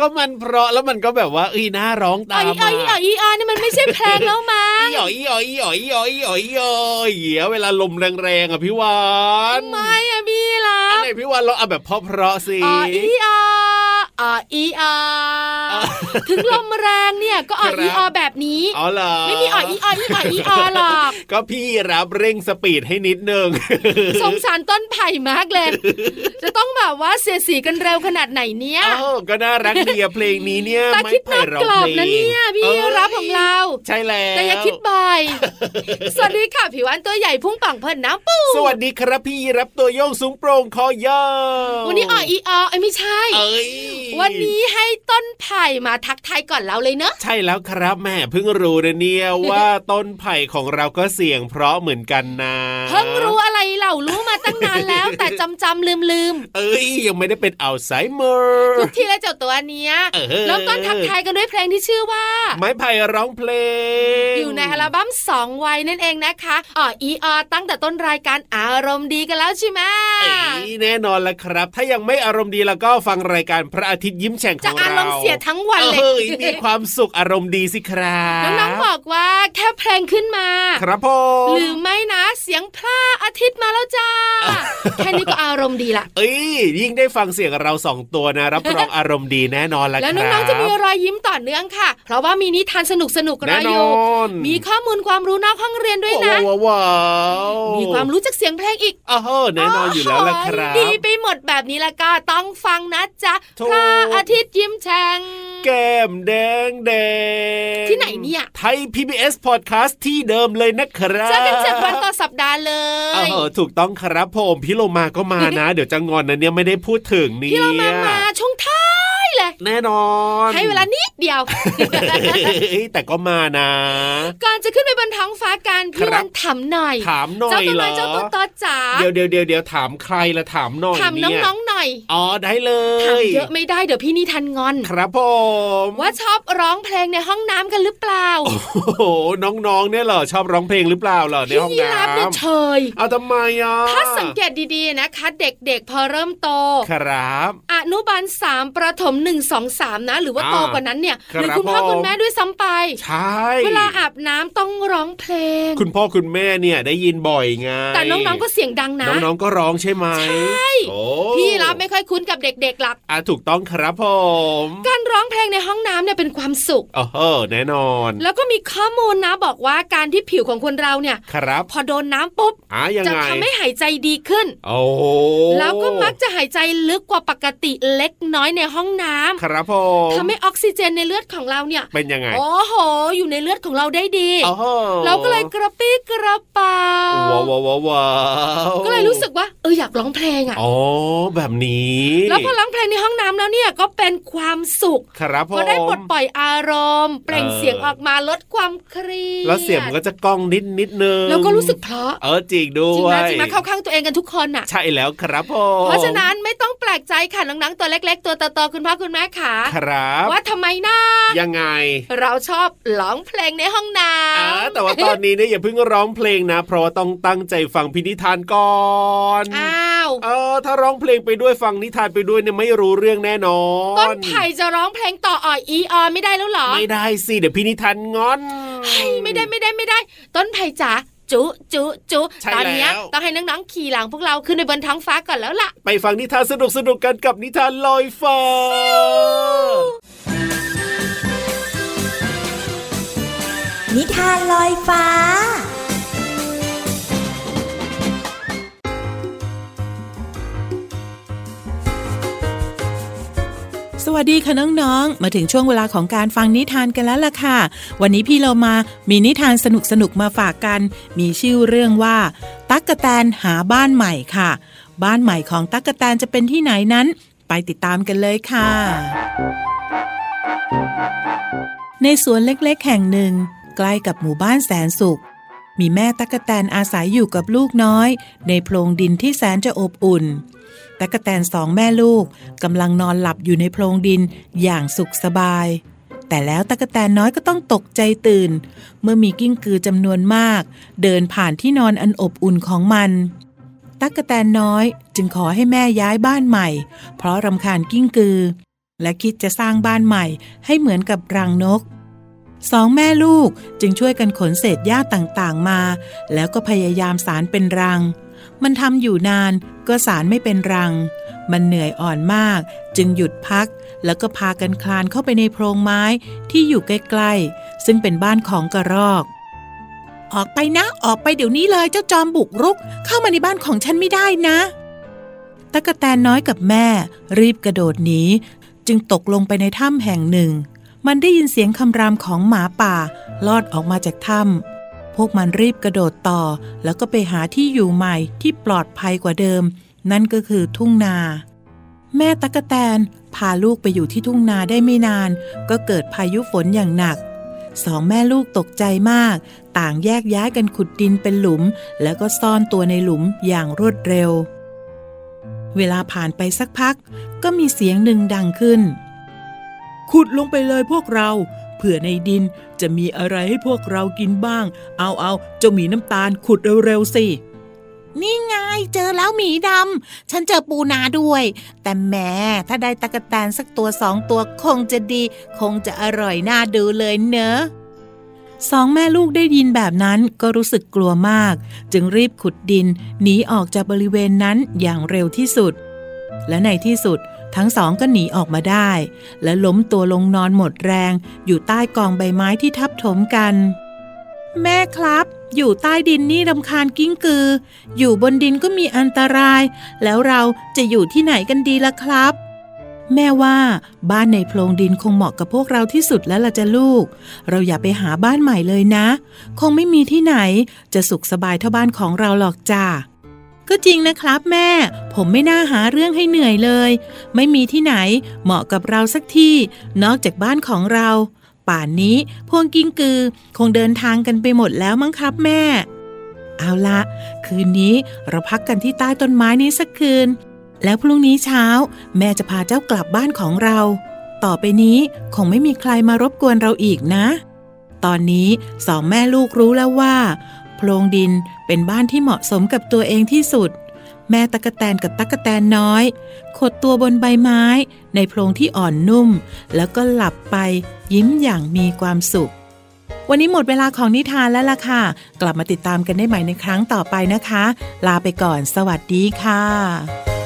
ก็มันเพราะแล้วมันก็แบบว่าอีน่าร้องตามมาอีอ๋ออีอ๋อนี่มันไม่ใช่เพลงแล้วมั้งอีอ๋ออีอ๋ออีอ๋ออีอ๋ออีอ๋ออีอ๋อเหียเวลาลมแรงๆอะพี่วานไม่อะพี่ล่ะอันไหนพี่วานเราเอาแบบเพราะๆสิอ๋ออีอ๋อ ออีอาถึงลมแรงเนี่ยก็ออีอาแบบนี้อ๋อเหรอไม่มีออีอาอีอาอีอาหรอกก็พี่รับเร่งสปีดให้นิดนึงสงสารต้นไผ่มากเลย จะต้องแบบว่าเสียสีกันเร็วขนาดไหนเนี่ยอ๋อก็น่ารักดีเพลงนี้เนี่ยไม่ไผ่เราเพลงนะเนี่ยพี่รับของเรา ใช่แล้วแต่อย่าคิดบ่อยสวัสดีค่ะผิวอันตัวใหญ่พุ่งปังเพิ่นน้ำปูสวัสดีครับพี่รับตัวโยงสูงโปร่งคอยาววันนี้ออีอาไอไม่ใช่เอ้ยวันนี้ให้ต้นไผ่มาทักทายก่อนเราเลยเนอะใช่แล้วครับแม่เพิ่งรู้นะเนี่ยว่าต้นไผ่ของเราก็เสียงเพราะเหมือนกันนะเพิ่งรู้อะไรเหล่ารู้มาตั้งนานแล้ว แต่จำจำลืมลืมเอ้ยยังไม่ได้เป็นอัลไซเมอร์ทุกทีแล้วเจ้าตัวเนี้ยเออแล้วต้นทักทายกันด้วยเพลงที่ชื่อว่า ไม้ไผ่ร้องเพลง อยู่ในอัลบั้มสองวัยนั่นเองนะคะอ๋ออีออตั้งแต่ต้นรายการอารมณ์ดีกันแล้วใช่ไหมเอ้ยแน่นอนละครับ ถ้ายังไม่อารมณ์ดีแล้วก็ฟังรายการพระอาทิตย์ยิ้มแฉ่งขจะองอาเรารมณ์เสียทั้งวันเลยเอ้ยมีความสุขอารมณ์ดีสิครับน้องๆบอกว่าแค่เพลงขึ้นมา ครับผมหรือไม่นะเสียงพระอาทิตย์มาแล้วจ้าแค่นี้ก็อารมณ์ดีละเอ้ยยิ่งได้ฟังเสียงเราสองตัวนะรับรองอารมณ์ดีแน่นอนละครับแล้วน้องๆจะมีรอยยิ้มต่อเนื่องค่ะ เพราะว่ามีนิทานสนุกสนุกๆรแน่อนอยู่อนมีข้อมูลความรู้นอกห้องเรียนด้วยนะว้าวว้าวมีความรู้จากเสียงเพลงอีกอ้าวแน่นอนอยู่แล้วละครับโอ้ยดีไปหมดแบบนี้แล้วก็ต้องฟังนะจ๊ะถูกพระอาทิตย์ยิ้มแฉ่งแก้มแดงแดงที่ไหนเนี่ยไทย PBS Podcast ที่เดิมเลยนะครับเจอกันเจ็ดวันต่อสัปดาห์เลเอยอถูกต้องครับผมพี่โลมาก็มานะ เดี๋ยวจะงอนนะเนี่ยไม่ได้พูดถึงเนี่ยพี่เรามามาช่วงท้ายเลย แน่นอน ให้เวลานิดเดียวเอ้ยแต่ก็มานะ ก่อนจะขึ้นไปบนท้องฟ้ากันพี่ครับวันถามหน่อย ถามหน่อเจ้ายตัวเหรน้ออยเจ้าตัวต่อจ๋าเดี๋ยวเดี๋ยวเดี๋ยวเดี๋ยวถามใครละถามหน่อยถามเนี่ยน้องๆหน่อย อ๋อได้เลถามยเยอะไม่ได้เดี๋ยวพี่นี่ทันงอน ครับผมว่าชอบร้องเพลงในห้องน้ำกันหรือเปล่า โอ้โหน้องๆเนี่ยเหรอชอบร้องเพลงหรือเปล่าเหรอในพี่ห้องยีราฟเนี่ยน้ำเชยเอาทำไมอะถ้าสังเกตดีๆนะคะ เด็กๆพอเริ่มโต ครับ อนุบาลสามประถมหนึ่งสองสามนะ หรือว่าอ่าโตกว่านั้นเนี่ยครับหรือคุณพ่อผมคุณแม่ด้วยซ้ำไป ใช่ เวลาอาบน้ำต้องร้องเพลง คุณพ่อคุณแม่เนี่ยได้ยินบ่อยไง แต่น้องๆก็เสียงดังนะ น้องๆก็ร้องใช่ไหมใช่โอ้พี่รับไม่ค่อยคุ้นกับเด็กๆหลักอะถูกต้องครับผม การร้องเพลงในห้องน้ำเนี่ยเป็นความสุขโอ้โหแน่นอน แล้วก็มีข้อมูลนะบอกว่าการที่ผิวของคนเราเนี่ยครับพอโดนน้ำปุ๊บอะยังจะไงทำให้หายใจดีขึ้น โอ้แล้วก็มักจะหายใจลึกกว่าปกติเล็กน้อยในห้องน้ำครับผมทำให้ออกซิเจนในเลือดของเราเนี่ย เป็นยังไง โอ้โห อยู่ในเลือดของเราได้ดีโอ้โหเราก็เลยกระปี้กระเป๋าว้าวว้าวว้าวว้าวก็เลยรู้สึกว่าเอออยากร้องเพลงอะอ๋อแบบนี้ แล้วพอร้องเพลงในห้องน้ำแล้วเนี่ยก็เป็นความสุขครับผมพอได้ปลดปล่อยอารมณ์ เปล่งเออเสียงออกมาลดความเครียดแล้วเสียงมันก็จะก้องนิดนิดนึงแล้วก็รู้สึกเพราะเออจริงด้จริงวไหมยจริงไหมเข้าข้างตัวเองกันทุกคนอะ ใช่แล้วครับผมเพราะฉะนั้นไม่ต้องแปลกใจค่ะน้องๆตัวเล็ก ๆ ตัวโตๆคุณพ่อคุณแม่ขาครับ ว่าทำไมนะยังไง เราชอบร้องเพลงในห้องน้อ่าำแต่ว่าตอนนี้เนี่ยอย่าเพิ่งร้องเพลงนะ เพราะว่าต้องตั้งใจฟังพินิธานก่อนอ้าวเออถ้าร้องเพลงไปด้วยฟังนิทานไปด้วยเนี่ยไม่รู้เรื่องแน่นอนต้นไผ่จะร้องเพลงต่ออ่อยอีออไม่ได้แล้วเหรอ ไม่ได้สิเดี๋ยวพินิธานงอนเฮ้ยไม่ได้ไม่ได้ไม่ได้ ต้นไผ่จ๋าจุจุจุใช่ตอนเนี้ยแล้วต้องให้น้องๆขี่หลังพวกเราขึ้นไปบนท้องฟ้าก่อนแล้วล่ะ ไปฟังนิทานสนุกสนุกๆกันกับนิทานลอยฟ้า นิทานลอยฟ้า วัสดีค่ะน้องๆ มาถึงช่วงเวลาของการฟังนิทานกันแล้วล่ะค่ะ วันนี้พี่เรามามีนิทานสนุกๆมาฝากกัน มีชื่อเรื่องว่า ตั๊กแตนหาบ้านใหม่ค่ะ บ้านใหม่ของตั๊กแตนจะเป็นที่ไหนนั้น ไปติดตามกันเลยค่ะ ในสวนเล็กๆ แห่งหนึ่ง ใกล้กับหมู่บ้านแสนสุข มีแม่ตั๊กแตนอาศัยอยู่กับลูกน้อย ในโพรงดินที่แสนจะอบอุ่น ตั๊กแตนสองแม่ลูกกำลังนอนหลับอยู่ในโพรงดินอย่างสุขสบาย แต่แล้วตั๊กแตนน้อยก็ต้องตกใจตื่น เมื่อมีกิ้งกือจำนวนมาก เดินผ่านที่นอนอันอบอุ่นของมันตั๊กแตนน้อยจึงขอให้แม่ย้ายบ้านใหม่ เพราะรำคาญกิ้งกือ และคิดจะสร้างบ้านใหม่ให้เหมือนกับรังนก สองแม่ลูกจึงช่วยกันขนเศษหญ้าต่างๆมา แล้วก็พยายามสารเป็นรัง มันทำอยู่นานก็สารไม่เป็นรัง มันเหนื่อยอ่อนมาก จึงหยุดพัก แล้วก็พากันคลานเข้าไปในโพรงไม้ที่อยู่ใกล้ๆ ซึ่งเป็นบ้านของกระรอก ออกไปนะออกไปเดี๋ยวนี้เลยเจ้าจอมบุกรุก เข้ามาในบ้านของฉันไม่ได้นะตะกะแตนน้อยกับแม่ รีบกระโดดหนีจึงตกลงไปในถ้ำแห่งหนึ่ง มันได้ยินเสียงคำรามของหมาป่า ลอดออกมาจากถ้ำ พวกมันรีบกระโดดต่อ แล้วก็ไปหาที่อยู่ใหม่ที่ปลอดภัยกว่าเดิม นั่นก็คือทุ่งนา แม่ตะกะแตนพาลูกไปอยู่ที่ทุ่งนาได้ไม่นาน ก็เกิดพายุฝนอย่างหนักสองแม่ลูกตกใจมาก ต่างแยกย้ายกันขุดดินเป็นหลุม แล้วก็ซ่อนตัวในหลุมอย่างรวดเร็ว เวลาผ่านไปสักพัก ก็มีเสียงหนึ่งดังขึ้น ขุดลงไปเลยพวกเรา เผื่อในดินจะมีอะไรให้พวกเรากินบ้าง เอาเอาเจ้าหมีน้ำตาลขุดเร็วๆสินี่ไงเจอแล้วหมีดำ ฉันเจอปูนาด้วย แต่แหม้ถ้าได้ตะกแตนสักตัวสองตัวคงจะดี คงจะอร่อยน่าดูเลยเนอะสองแม่ลูกได้ยินแบบนั้นก็รู้สึกกลัวมาก จึงรีบขุดดินหนีออกจากบริเวณนั้นอย่างเร็วที่สุด และในที่สุด ทั้งสองก็หนีออกมาได้ และล้มตัวลงนอนหมดแรง อยู่ใต้กองใบไม้ที่ทับถมกัน แม่ครับ อยู่ใต้ดินนี่รำคาญกิ้งกือ อยู่บนดินก็มีอันตราย แล้วเราจะอยู่ที่ไหนกันดีล่ะครับ แม่ว่าบ้านในโพรงดินคงเหมาะกับพวกเราที่สุดแล้วล่ะจ้ะลูก เราอย่าไปหาบ้านใหม่เลยนะ คงไม่มีที่ไหนจะสุขสบายเท่าบ้านของเราหรอกจ้า ก็จริงนะครับแม่ ผมไม่น่าหาเรื่องให้เหนื่อยเลย ไม่มีที่ไหนเหมาะกับเราสักที่ นอกจากบ้านของเรา ป่านนี้พวงกิ้งกือ คงเดินทางกันไปหมดแล้วมั้งครับแม่ เอาละคืนนี้เราพักกันที่ใต้ต้นไม้นี้สักคืน แล้วพรุ่งนี้เช้า แม่จะพาเจ้ากลับบ้านของเรา ต่อไปนี้คงไม่มีใครมารบกวนเราอีกนะ ตอนนี้สองแม่ลูกรู้แล้วว่า พรงดินเป็นบ้านที่เหมาะสมกับตัวเองที่สุด แม่ตะกะแตนกับตะกะแตนน้อย ขดตัวบนใบไม้ ในโพรงที่อ่อนนุ่ม แล้วก็หลับไป ยิ้มอย่างมีความสุข วันนี้หมดเวลาของนิทานแล้วล่ะค่ะ กลับมาติดตามกันได้ใหม่ในครั้งต่อไปนะคะ ลาไปก่อน สวัสดีค่ะ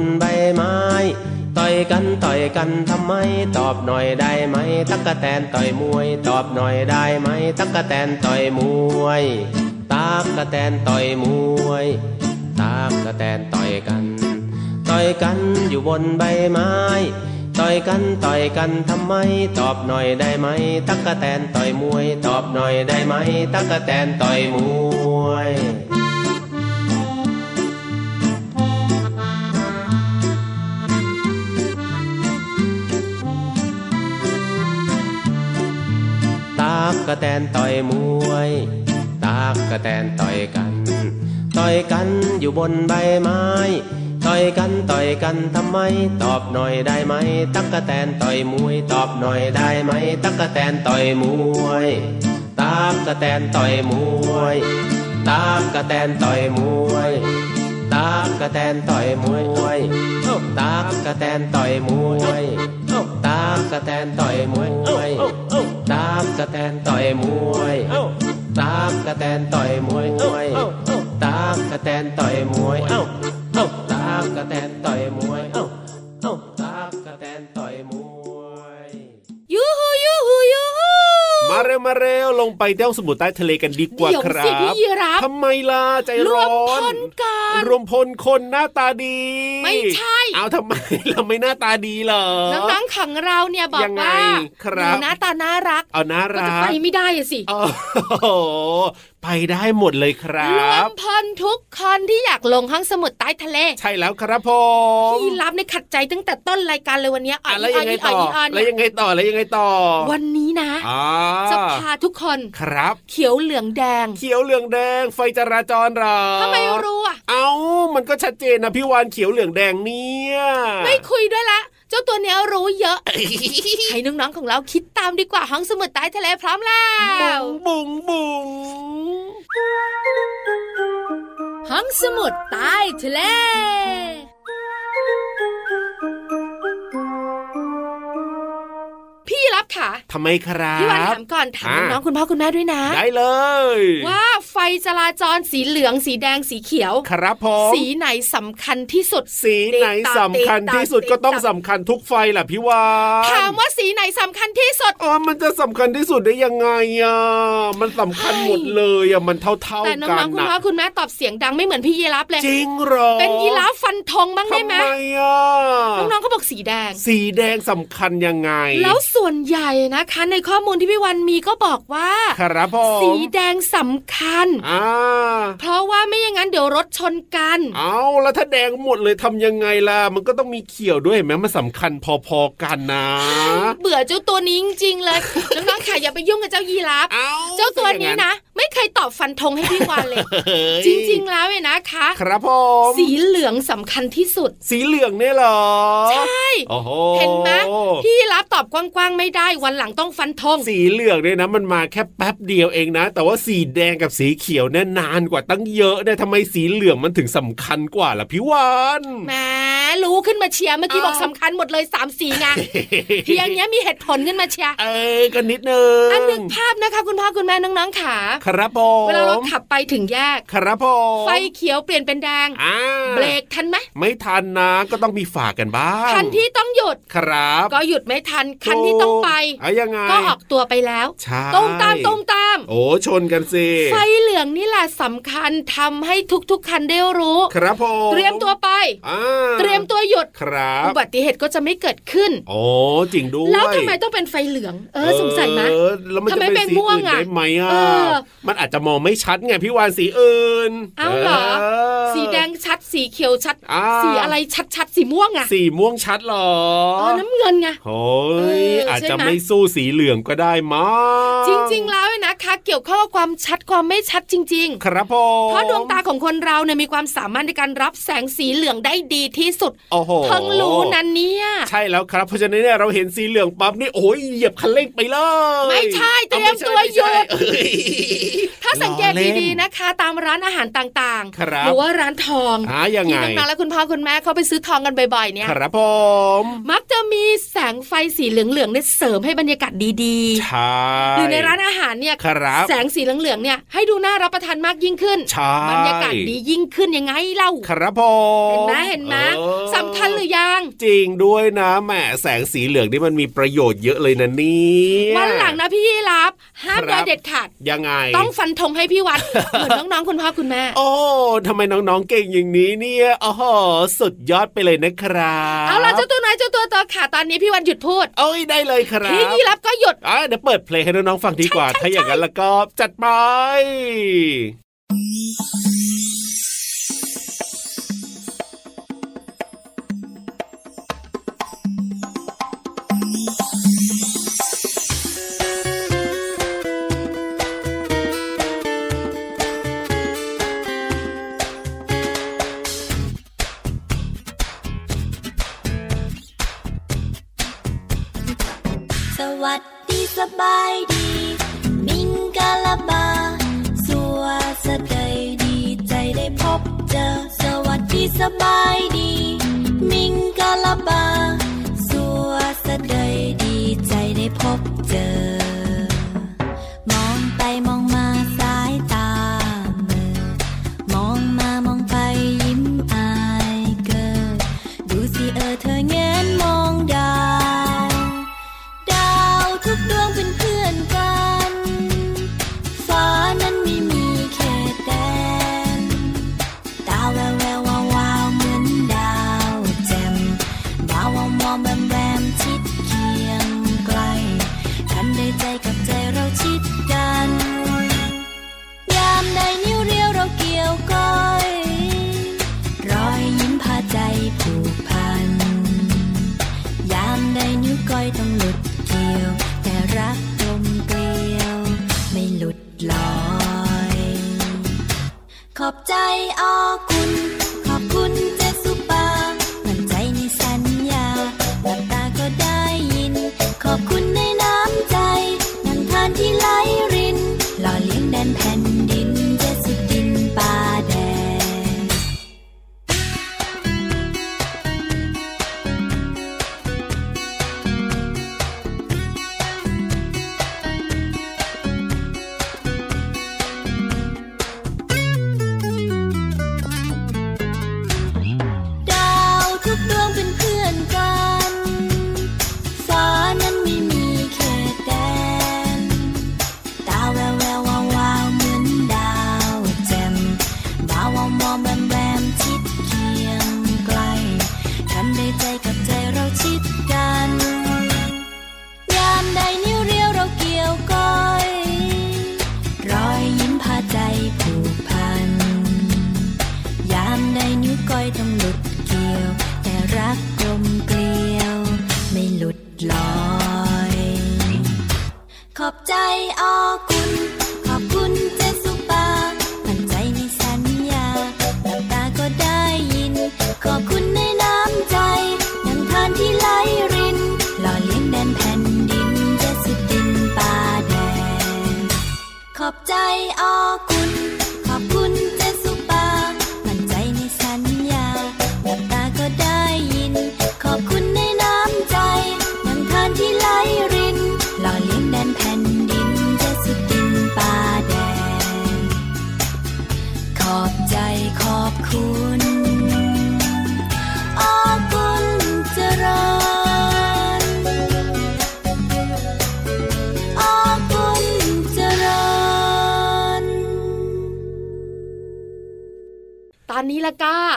นใบไม้ ต่อยกันต่อยกันทำไม ตอบหน่อยได้ไหม ตักกะแตนต่อยมวย ตอบหน่อยได้ไหม ตักกะแตนต่อยมวยตากกะแตนต่อยมวยตากกะแตนต่อยกัน ต่อยกันอยู่บนใบไม้ต่อยกันต่อยกันทำไม ตอบหน่อยได้ไหม ตักกะแตนต่อยมวย ตอบหน่อยได้ไหม ตักกะแตนต่อยมวยากกะแตนต่อยมวย ตากกะแตนต่อยกัน ต่อยกันอยู่บนใบไม้ ต่อยกันต่อยกันทำไม ตอบหน่อยได้ไหม ตักกะแตนต่อยมวย ตอบหน่อยได้ไหม ตักกะแตนต่อยมวย ตากกะแตนต่อยมวย ตากกะแตนต่อยมวยตากกะแตนต่อยมวยตากกะแตนต่อยมวยตากกะแตนต่อยมวย ตากกะแตนต่อยมวยตากกะแตนต่อยมวยตากกะแตนต่อยมวยตากกะแตนต่อยมวย มาเร็วมาเร็วลงไปเที่ยวสมุทรใต้ทะเลกันดีกว่าเดี๋ยวครัสิพี่บยีรับทำไมล่ะใจรวร้มอพนลกันรวมพลคนหน้าตาดี ไม่ใช่ เอาทำไมเราไม่หน้าตาดีเหรอน้องๆขังเราเนี่ยบอกยังไงว่าครับหนูหน้าตาน่ารักเอาน่าก็รัจะกไปไม่ได้อะสิโอ้โห ไปได้หมดเลยครัรวบมพลทุกคนที่อยากลงห้องสมุดใต้ทะเล ใช่แล้วครับผมพี่รับในขัดใจตั้งแต่ต้นรายการเลยวันเนี้ยอะแล้วยังไงต่ออะแล้วยังไงต่อแล้วยังไงต่อ วันนี้นะอ่าจะพาทุกคนครับ เขียวเหลืองแดง เขียวเหลืองแดง ไฟจราจรเหรอทำไมรู้อะเอามันก็ชัดเจนนะพี่วานเขียวเหลืองแดงเนี่ยไม่คุยด้วยละ เจ้าตัวเนี้ยรู้เยอะให้น้องๆของเราคิดตามดีกว่าห้องสมุดใต้ทะเลพร้อมแล้วบุ๋งบุ๋งห้องสมุดใต้ทะเล ค่ะทำไมครับพี่วันถามก่อนถามน้องๆคุณพ่อคุณแม่ด้วยนะ ได้เลย ว่าไฟจราจรสีเหลืองสีแดงสีเขียว ครับผมสีไหนสำคัญที่สุด สีไหนสำคัญที่สุดก็ต้องสำคัญทุกไฟแหละพี่วานถามว่าสีไหนสำคัญที่สุดอ๋อมันจะสำคัญที่สุดได้ยังไงอะมันสำคัญหมดเลยอะมันเท่าแต่ๆน้กัอนงๆคุณพ่อนะคุณแม่ตอบเสียงดังไม่เหมือนพี่ยีรับเลยจริงเหรอเป็นยีราฟฟันธงบ้างได้ทำไหมไมอะน้องๆก็บอกสีแดง สีแดงสำคัญยังไง แล้วส่วนใหญ่นะคะ ในข้อมูลที่พี่วันมีก็บอกว่าครับผมสีแดงสำคัญอ่าเพราะว่าไม่อย่างนั้นเดี๋ยวรถชนกัน เอาแล้วถ้าแดงหมดเลยทำยังไงล่ะ มันก็ต้องมีเขียวด้วยเห็นไหมมันสำคัญพอๆกันนะ เบื่อเจ้าตัวนี้จริงๆเลยน้องๆค่ะอย่าไปยุ่งกับเจ้ายีราฟเอาเจ้าตัวนี้นะ ไม่เคยตอบฟันธงให้พี่วันเลยเฮ้ยจริงๆแล้วเนี่ยนะคะ ครับผมสีเหลืองสำคัญที่สุด สีเหลืองเนี่ยเหรอใช่โอ้โหเห็นไหมพี่รับตอบกว้างๆไม่ได้วันหลังต้องฟันธงสีเหลืองเนี่ยนะ มันมาแค่แป๊บเดียวเองนะ แต่ว่าสีแดงกับสีเขียวเนี่ยนานกว่าตั้งเยอะเนี่ยทำไมสีเหลืองมันถึงสำคัญกว่าล่ะพี่วานแหมรู้ขึ้นมาเชียร์เมื่อกี้บอกสำคัญหมดเลยสามสีไงเพียงเนี้ยมีเหตุผลขึ้นมาเชียร์เอ้ยกันนิดนึงอันนึกภาพนะคะคุณพ่อคุณแม่น้องๆขาครับผมเวลาเราขับไปถึงแยกครับผมไฟเขียวเปลี่ยนเป็นแดงอ่าเบรกทันไหมไม่ทันนะก็ต้องมีฝากกันบ้างคันที่ต้องหยุดครับ ก็หยุดไม่ทันคันที่ต้องไปอะยังไง ก็ออกตัวไปแล้วใช่ตรงตามตรงตาม โอ้ชนกันสิไฟเหลืองนี่แหละสำคัญทำให้ทุกๆคันได้รู้ ครับผมเตรียมตัวไปอ่าเตรียมตัวหยุดครับอุบัติเหตุก็จะไม่เกิดขึ้นโอ้จริงด้วยแล้วทำไมต้องเป็นไฟเหลือง เออสงสัยไหมเออแล้วมันทำจะไมเป็นเป็นสีม่วงอื่นอะได้ไหมอะเออมันอาจจะมองไม่ชัดไงพี่วานสีอื่นเอ้าเหรอสีแดงชัดสีเขียวชัดอ่าสีอะไรชัดชัดๆสีม่วงอะสีม่วงชัดเหรออ๋อน้ำเงินไงโอ้ยเอออาจใช่จะไหมไม่สู้สีเหลืองก็ได้มั้งจริง ๆ แล้วเนี่ยนะคะเกี่ยวข้องกับความชัดความไม่ชัดจริง ๆ ครับผมเพราะดวงตาของคนเราเนี่ยมีความสามารถในการรับแสงสีเหลืองได้ดีที่สุดโอ้โหเพิ่งรู้นันเนี่ยใช่แล้วครับเพราะฉะนั้นเนี่ยเราเห็นสีเหลืองปั๊บนี่โอ้ยเหยียบคันเร่งไปเลยไม่ใช่เตรียมอาไใช่ตัวหยุดไม่ใช่เอ้ยถ้าสังเกตล้อเล่นดีๆนะคะ ตามร้านอาหารต่างครับหรือว่าร้านทองอ่ายังไงที่น้องๆและคุณพ่อคุณแม่เขาไปซื้อทองกันบ่อยๆเนี่ยครับผมมักจะมีแสงไฟสีเหลืองๆเนี่ยเสริมให้บรรยากาศดีใช่ๆหรือในร้านอาหารเนี่ยครับ แสงสีเหลืองๆเนี่ยให้ดูน่ารับประทานมากยิ่งขึ้นใช่บรรยากาศดียิ่งขึ้นยังไงเล่าครับผมเห็นไหมเห็นไหมเออสำคัญหรือยัง จริงด้วยนะแหมแสงสีเหลืองนี่มันมีประโยชน์เยอะเลยนะเนี่ยวันหลังนะพี่รับห้ามครับโดยเด็ดขาดยังไง ต้องฟันธงให้พี่วัดเหมือนน้องๆคุณพ่อคุณแม่ โอ้ทำไมน้องๆเก่งอย่างนี้เนี่ยโอ้โหสุดยอดไปเลยนะครับเอาล่ะเจ้าตัวไหนายเจ้าตัวต่อขาตอนนี้พี่วันหยุดพูดโอ้ยได้เลยครับพี่ยีรับก็หยุดอะเดี๋ยวเปิดเพลงให้น้องๆฟังดีกว่า ถ้าอย่างนั้นแล้วก็จัดไปสวัสดีสบาย สบายดี มิงกะลาบา สัวสะเดยดีใจได้พบเจอ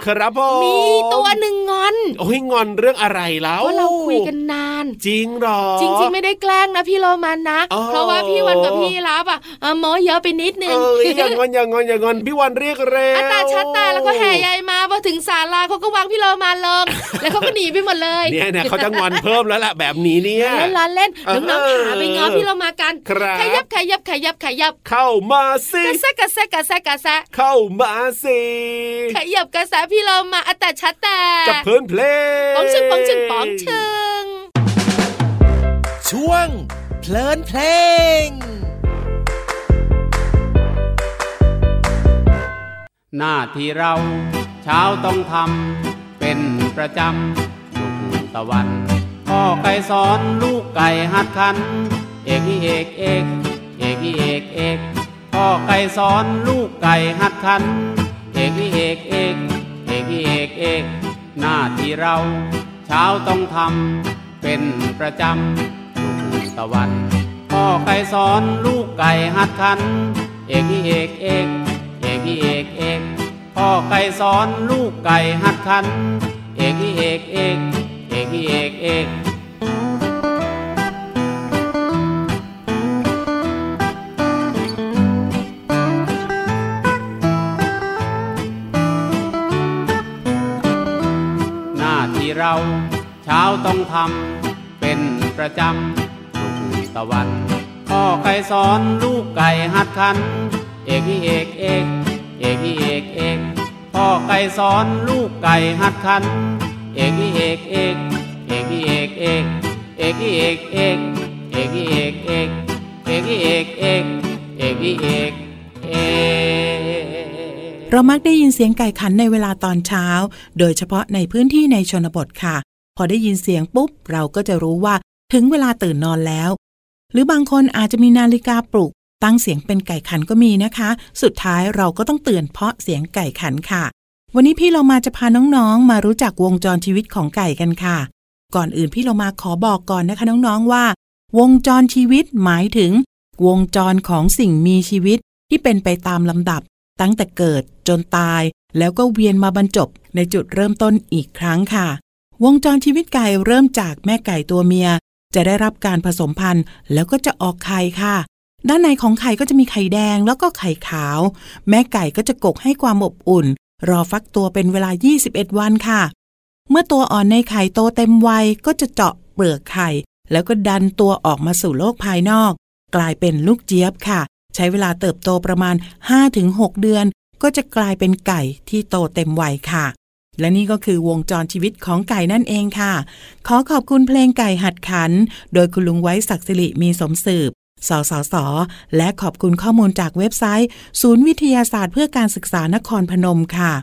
ครับผมมีตัวหนึ่งงอนโอ้ยงอนเรื่องอะไรแล้วว่าเราคุยกันนาน จริงเหรอ จริง ๆ ไม่ได้แกล้งนะพี่โรมันนะอ๋อเพราะว่าพี่วันกับพี่รับอะเออโมเยอะไปนิดนึเองออย่างงอนอย่างงอนอย่างงอนพี่วันเรียกเร็วอัตตาชัดตาแล้วก็แห่ใหญ่มา พอถึงศาลาเขาก็วางพี่โรมันลง แล้วเขาก็หนีไปหมดเลยเนี่ยเนี่ยเขาจะงอนเพิ่มแล้วล่ะแบบนี้เนี่ยเล่นล้อเล่นเออน้องๆหาไปง้อพี่โรมากันครับขยับขยับขยับขยับ เข้ามาสิกระแซะกระแซะกระแซะกระแซะเข้ามาสิขยับกระแซะพี่โรมาอัตตาชัดตากับเพื่อนเพลงปองชึงปองชึงปองชึงช่วงเพลินเพลงหน้าที่เรา เช้าต้องทำเป็นประจำทุกตะวันพ่อไก่สอนลูกไก่หัดขัน เอกอีเอกเอกเอกอีเอกเอกพ่อไก่สอนลูกไก่หัดขัน เอกอีเอกเอกเอกอีเอกเอกหน้าที่เราเช้าต้องทำเป็นประจำทุกตะวันพ่อไก่สอนลูกไก่หัดขัน เอกอีเอกเอกเอกอีเอกเอก พ่อไก่สอนลูกไก่หัดขัน เอกอีเอกเอกเอกอีเอกเอกหน้าที่เราเช้าต้องทำเป็นประจำทุกตะวัน พ่อไก่สอนลูกไก่หัดขัน เอกอีเอกเอก อกอีเอกเอกพ่อไก่สอนลูกไก่หัดขัน เอกอีเอกเอกเอกอีเอกเอกเอกอีเอกเอกเอกอีเอกเอกเอกอีเอกเอกเอกอีเอกเอกเรามักได้ยินเสียงไก่ขันในเวลาตอนเช้า โดยเฉพาะในพื้นที่ในชนบทค่ะ พอได้ยินเสียงปุ๊บ เราก็จะรู้ว่าถึงเวลาตื่นนอนแล้ว หรือบางคนอาจจะมีนาฬิกาปลุก ตั้งเสียงเป็นไก่ขันก็มีนะคะ สุดท้ายเราก็ต้องเตื่นเพราะเสียงไก่ขันค่ะ วันนี้พี่เรามาจะพาน้องๆ มารู้จักวงจรชีวิตของไก่กันค่ะ ก่อนอื่นพี่เรามาขอบอกก่อนนะคะน้องๆว่า วงจรชีวิตหมายถึง วงจรของสิ่งมีชีวิตที่เป็นไปตามลำดับ ตั้งแต่เกิดจนตาย แล้วก็เวียนมาบรรจบในจุดเริ่มต้นอีกครั้งค่ะ วงจรชีวิตไก่เริ่มจากแม่ไก่ตัวเมีย จะได้รับการผสมพันธุ์ แล้วก็จะออกไข่ค่ะ ด้านในของไข่ก็จะมีไข่แดงแล้วก็ไข่ขาว แม่ไก่ก็จะกกให้ความอบอุ่น รอฟักตัวเป็นเวลา 21 วันค่ะ เมื่อตัวอ่อนในไข่โตเต็มวัยก็จะเจาะเปลือกไข่ แล้วก็ดันตัวออกมาสู่โลกภายนอก กลายเป็นลูกเจี๊ยบค่ะ ใช้เวลาเติบโตประมาณ 5-6 เดือน ก็จะกลายเป็นไก่ที่โตเต็มวัยค่ะ และนี่ก็คือวงจรชีวิตของไก่นั่นเองค่ะ ขอขอบคุณเพลงไก่หัดขัน โดยคุณลุงไว้ศักดิ์สิริมีสมสืบ สสส และขอบคุณข้อมูลจากเว็บไซต์ ศูนย์วิทยาศาสตร์เพื่อการศึกษานครพนมค่ะ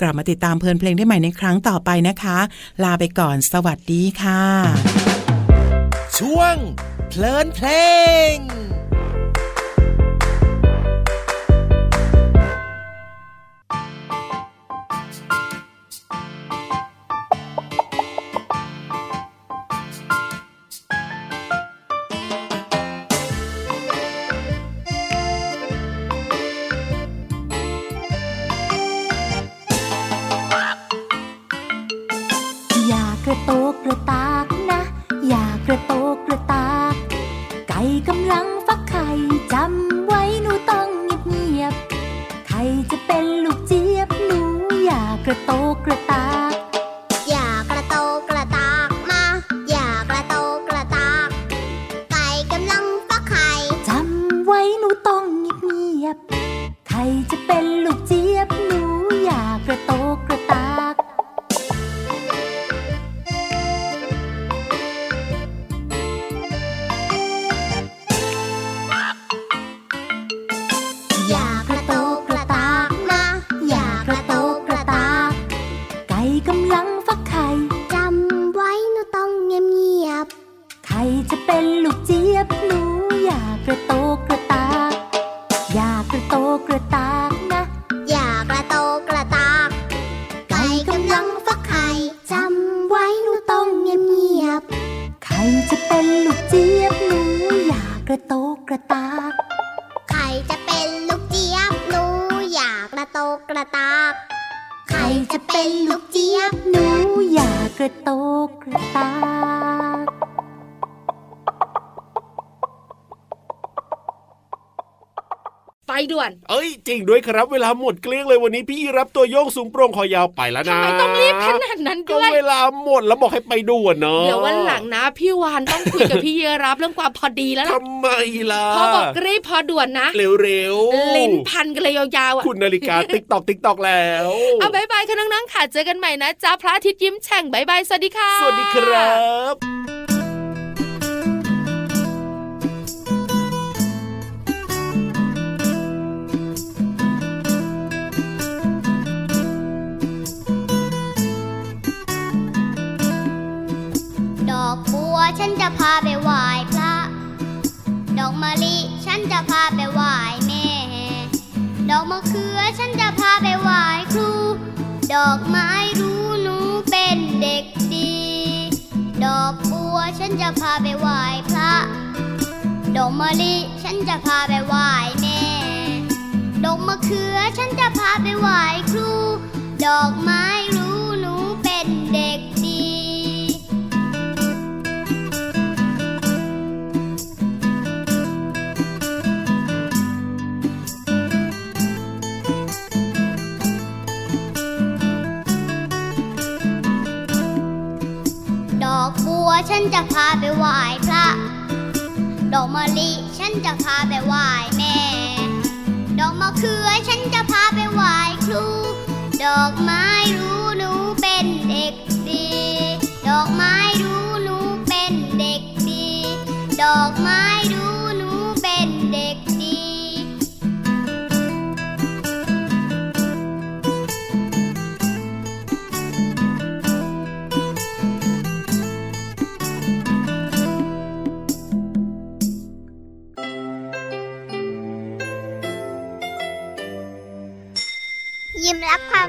กลับมาติดตามเพลินเพลงได้ใหม่ในครั้งต่อไปนะคะ ลาไปก่อน สวัสดีค่ะ ช่วงเพลินเพลง ตาก ไข่จะเป็นลูกเจี๊ยบหนูอยากกระโตกกระตากใครจะเป็นลูกเจี๊ยบหนูอยากกระโตกกระตาก ด่วน เอ้ยจริงด้วยครับเวลาหมดเกลี้ยงเลยวันนี้พี่รับตัวโยงสูงโปร่งคอยาวไปแล้วนะทำไมต้องรีบขนาดนั้นก็ด้วยเวลาหมดแล้วบอกให้ไปด่วนเนาะเดี๋ยววันหลังนะพี่วานต้องคุยกับพี่เยรับเรื่องความพอดีแล้วล่ะทำไมล่ะพอบอกรีบพอด่วนนะเร็วๆลิ้นพันกันเลยยาวๆอะคุณนาฬิกาติ๊กตอกติ๊กตอกแล้วเอา bye bye ค่ะน้องๆค่ะเจอกันใหม่นะจ๊ะพระอาทิตย์ยิ้มแฉ่ง bye bye สวัสดีค่ะ สวัสดีครับ จะพาไปไหว้พระ ดอกมะลิฉันจะพาไปไหว้แม่ ดอกมะเขือฉันจะพาไปไหว้ครู ดอกไม้ ฉันจะพาไปไหว้พระ ดอกมะลิฉันจะพาไปไหว้แม่ ดอกมะเขือฉันจะพาไปไหว้ครู ดอกไม้รู้